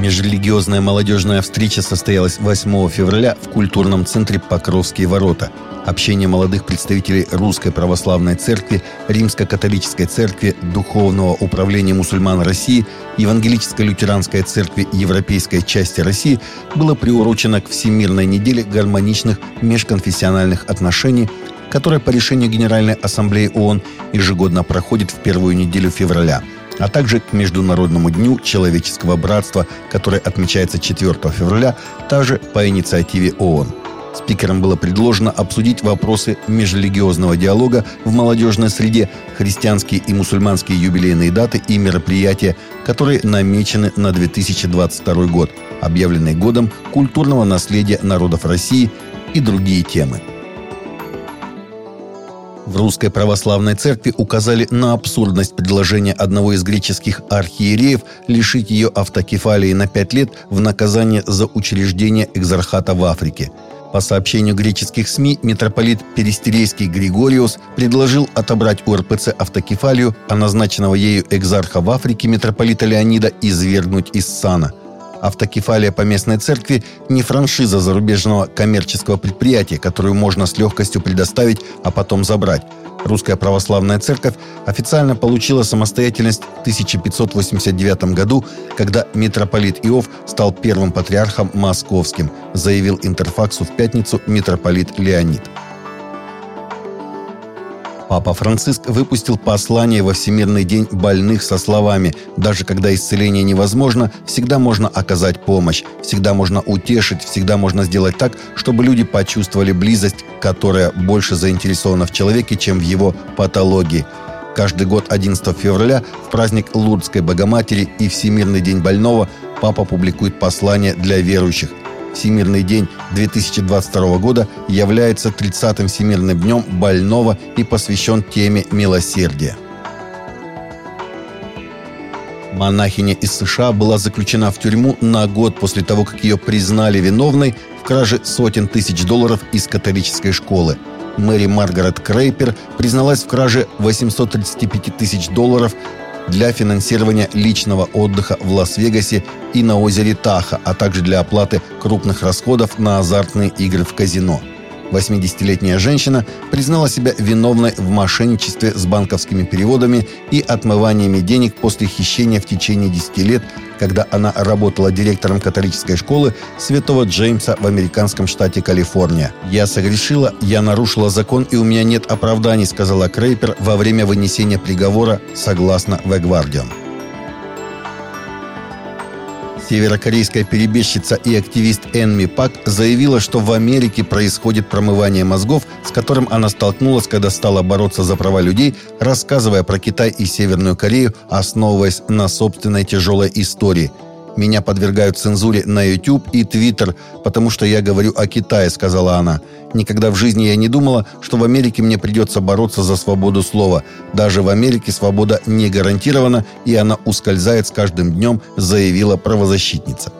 Межрелигиозная молодежная встреча состоялась 8 февраля в культурном центре «Покровские ворота». Общение молодых представителей Русской Православной Церкви, Римско-католической Церкви, Духовного управления мусульман России, Евангелической лютеранской Церкви Европейской части России было приурочено к Всемирной неделе гармоничных межконфессиональных отношений, которая по решению Генеральной Ассамблеи ООН ежегодно проходит в первую неделю февраля – а также к Международному дню человеческого братства, который отмечается 4 февраля, также по инициативе ООН. Спикерам было предложено обсудить вопросы межрелигиозного диалога в молодежной среде, христианские и мусульманские юбилейные даты и мероприятия, которые намечены на 2022 год, объявленный годом культурного наследия народов России и другие темы. В Русской Православной Церкви указали на абсурдность предложения одного из греческих архиереев лишить ее автокефалии на пять лет в наказание за учреждение экзархата в Африке. По сообщению греческих СМИ, митрополит Перестерейский Григориус предложил отобрать у РПЦ автокефалию, а назначенного ею экзарха в Африке митрополита Леонида извергнуть из сана – Автокефалия по местной церкви не франшиза зарубежного коммерческого предприятия, которую можно с легкостью предоставить, а потом забрать. Русская православная церковь официально получила самостоятельность в 1589 году, когда митрополит Иов стал первым патриархом московским, заявил Интерфаксу в пятницу митрополит Леонид. Папа Франциск выпустил послание во Всемирный день больных со словами «Даже когда исцеление невозможно, всегда можно оказать помощь, всегда можно утешить, всегда можно сделать так, чтобы люди почувствовали близость, которая больше заинтересована в человеке, чем в его патологии». Каждый год 11 февраля в праздник Лурдской Богоматери и Всемирный день больного папа публикует послание для верующих – Всемирный день 2022 года является 30-м Всемирным днем больного и посвящен теме милосердия. Монахиня из США была заключена в тюрьму на год после того, как ее признали виновной в краже сотен тысяч долларов из католической школы. Мэри Маргарет Крейпер призналась в краже 835 тысяч долларов для финансирования личного отдыха в Лас-Вегасе и на озере Таха, а также для оплаты крупных расходов на азартные игры в казино – 80-летняя женщина признала себя виновной в мошенничестве с банковскими переводами и отмываниями денег после хищения в течение 10 лет, когда она работала директором католической школы Святого Джеймса в американском штате Калифорния. «Я согрешила, я нарушила закон, и у меня нет оправданий», сказала Крейпер во время вынесения приговора, согласно The Guardian. Северокорейская перебежчица и активист Энми Пак заявила, что в Америке происходит промывание мозгов, с которым она столкнулась, когда стала бороться за права людей, рассказывая про Китай и Северную Корею, основываясь на собственной тяжелой истории – меня подвергают цензуре на YouTube и Twitter, потому что я говорю о Китае», — сказала она. «Никогда в жизни я не думала, что в Америке мне придется бороться за свободу слова. Даже в Америке свобода не гарантирована, и она ускользает с каждым днем», — заявила правозащитница.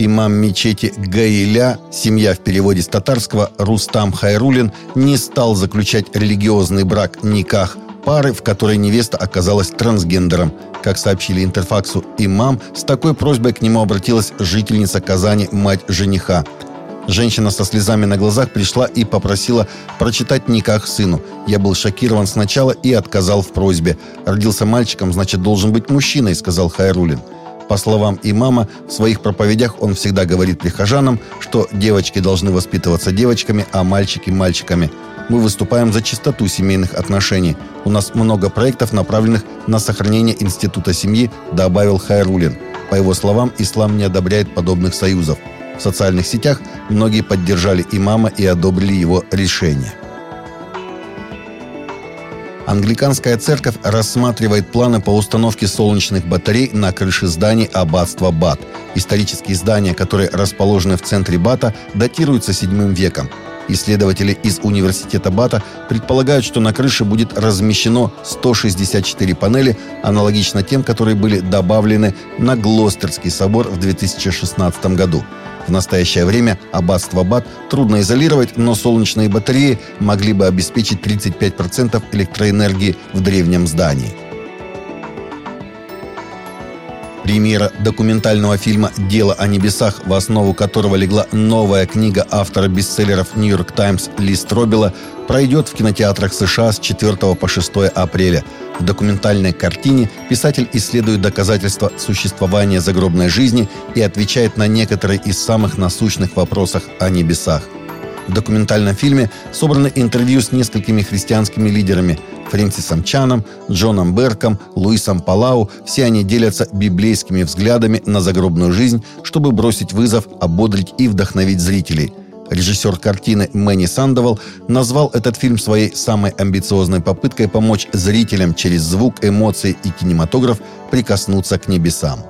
Имам мечети Гаиля, семья в переводе с татарского Рустам Хайрулин, не стал заключать религиозный брак никах пары, в которой невеста оказалась трансгендером. Как сообщили Интерфаксу, имам с такой просьбой к нему обратилась жительница Казани, мать жениха. Женщина со слезами на глазах пришла и попросила прочитать никах сыну. Я был шокирован сначала и отказал в просьбе. Родился мальчиком, значит, должен быть мужчиной, сказал Хайрулин. По словам имама, в своих проповедях он всегда говорит прихожанам, что девочки должны воспитываться девочками, а мальчики – мальчиками. Мы выступаем за чистоту семейных отношений. У нас много проектов, направленных на сохранение института семьи, добавил Хайрулин. По его словам, ислам не одобряет подобных союзов. В социальных сетях многие поддержали имама и одобрили его решение. Англиканская церковь рассматривает планы по установке солнечных батарей на крыше зданий аббатства Бат. Исторические здания, которые расположены в центре Бата, датируются VII веком. Исследователи из университета Бата предполагают, что на крыше будет размещено 164 панели, аналогично тем, которые были добавлены на Глостерский собор в 2016 году. В настоящее время аббатство Бат трудно изолировать, но солнечные батареи могли бы обеспечить 35% электроэнергии в древнем здании. Премьера документального фильма «Дело о небесах», в основу которого легла новая книга автора бестселлеров «Нью-Йорк Таймс» Ли Стробела, пройдет в кинотеатрах США с 4 по 6 апреля. В документальной картине писатель исследует доказательства существования загробной жизни и отвечает на некоторые из самых насущных вопросов о небесах. В документальном фильме собраны интервью с несколькими христианскими лидерами Фрэнсисом Чаном, Джоном Берком, Луисом Палау. Все они делятся библейскими взглядами на загробную жизнь, чтобы бросить вызов, ободрить и вдохновить зрителей. Режиссер картины Мэнни Сандовал назвал этот фильм своей самой амбициозной попыткой помочь зрителям через звук, эмоции и кинематограф прикоснуться к небесам.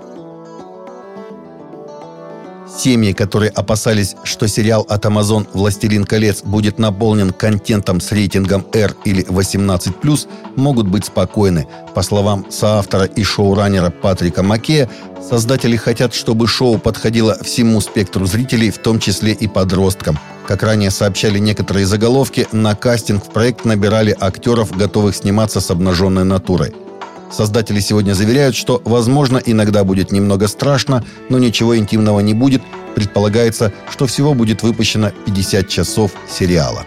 Семьи, которые опасались, что сериал от Amazon «Властелин колец» будет наполнен контентом с рейтингом R или 18+, могут быть спокойны. По словам соавтора и шоураннера Патрика Макея, создатели хотят, чтобы шоу подходило всему спектру зрителей, в том числе и подросткам. Как ранее сообщали некоторые заголовки, на кастинг в проект набирали актеров, готовых сниматься с обнаженной натурой – Создатели сегодня заверяют, что, возможно, иногда будет немного страшно, но ничего интимного не будет. Предполагается, что всего будет выпущено 50 часов сериала.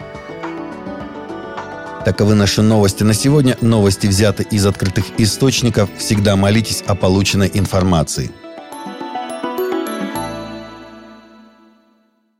Таковы наши новости на сегодня. Новости взяты из открытых источников. Всегда молитесь о полученной информации.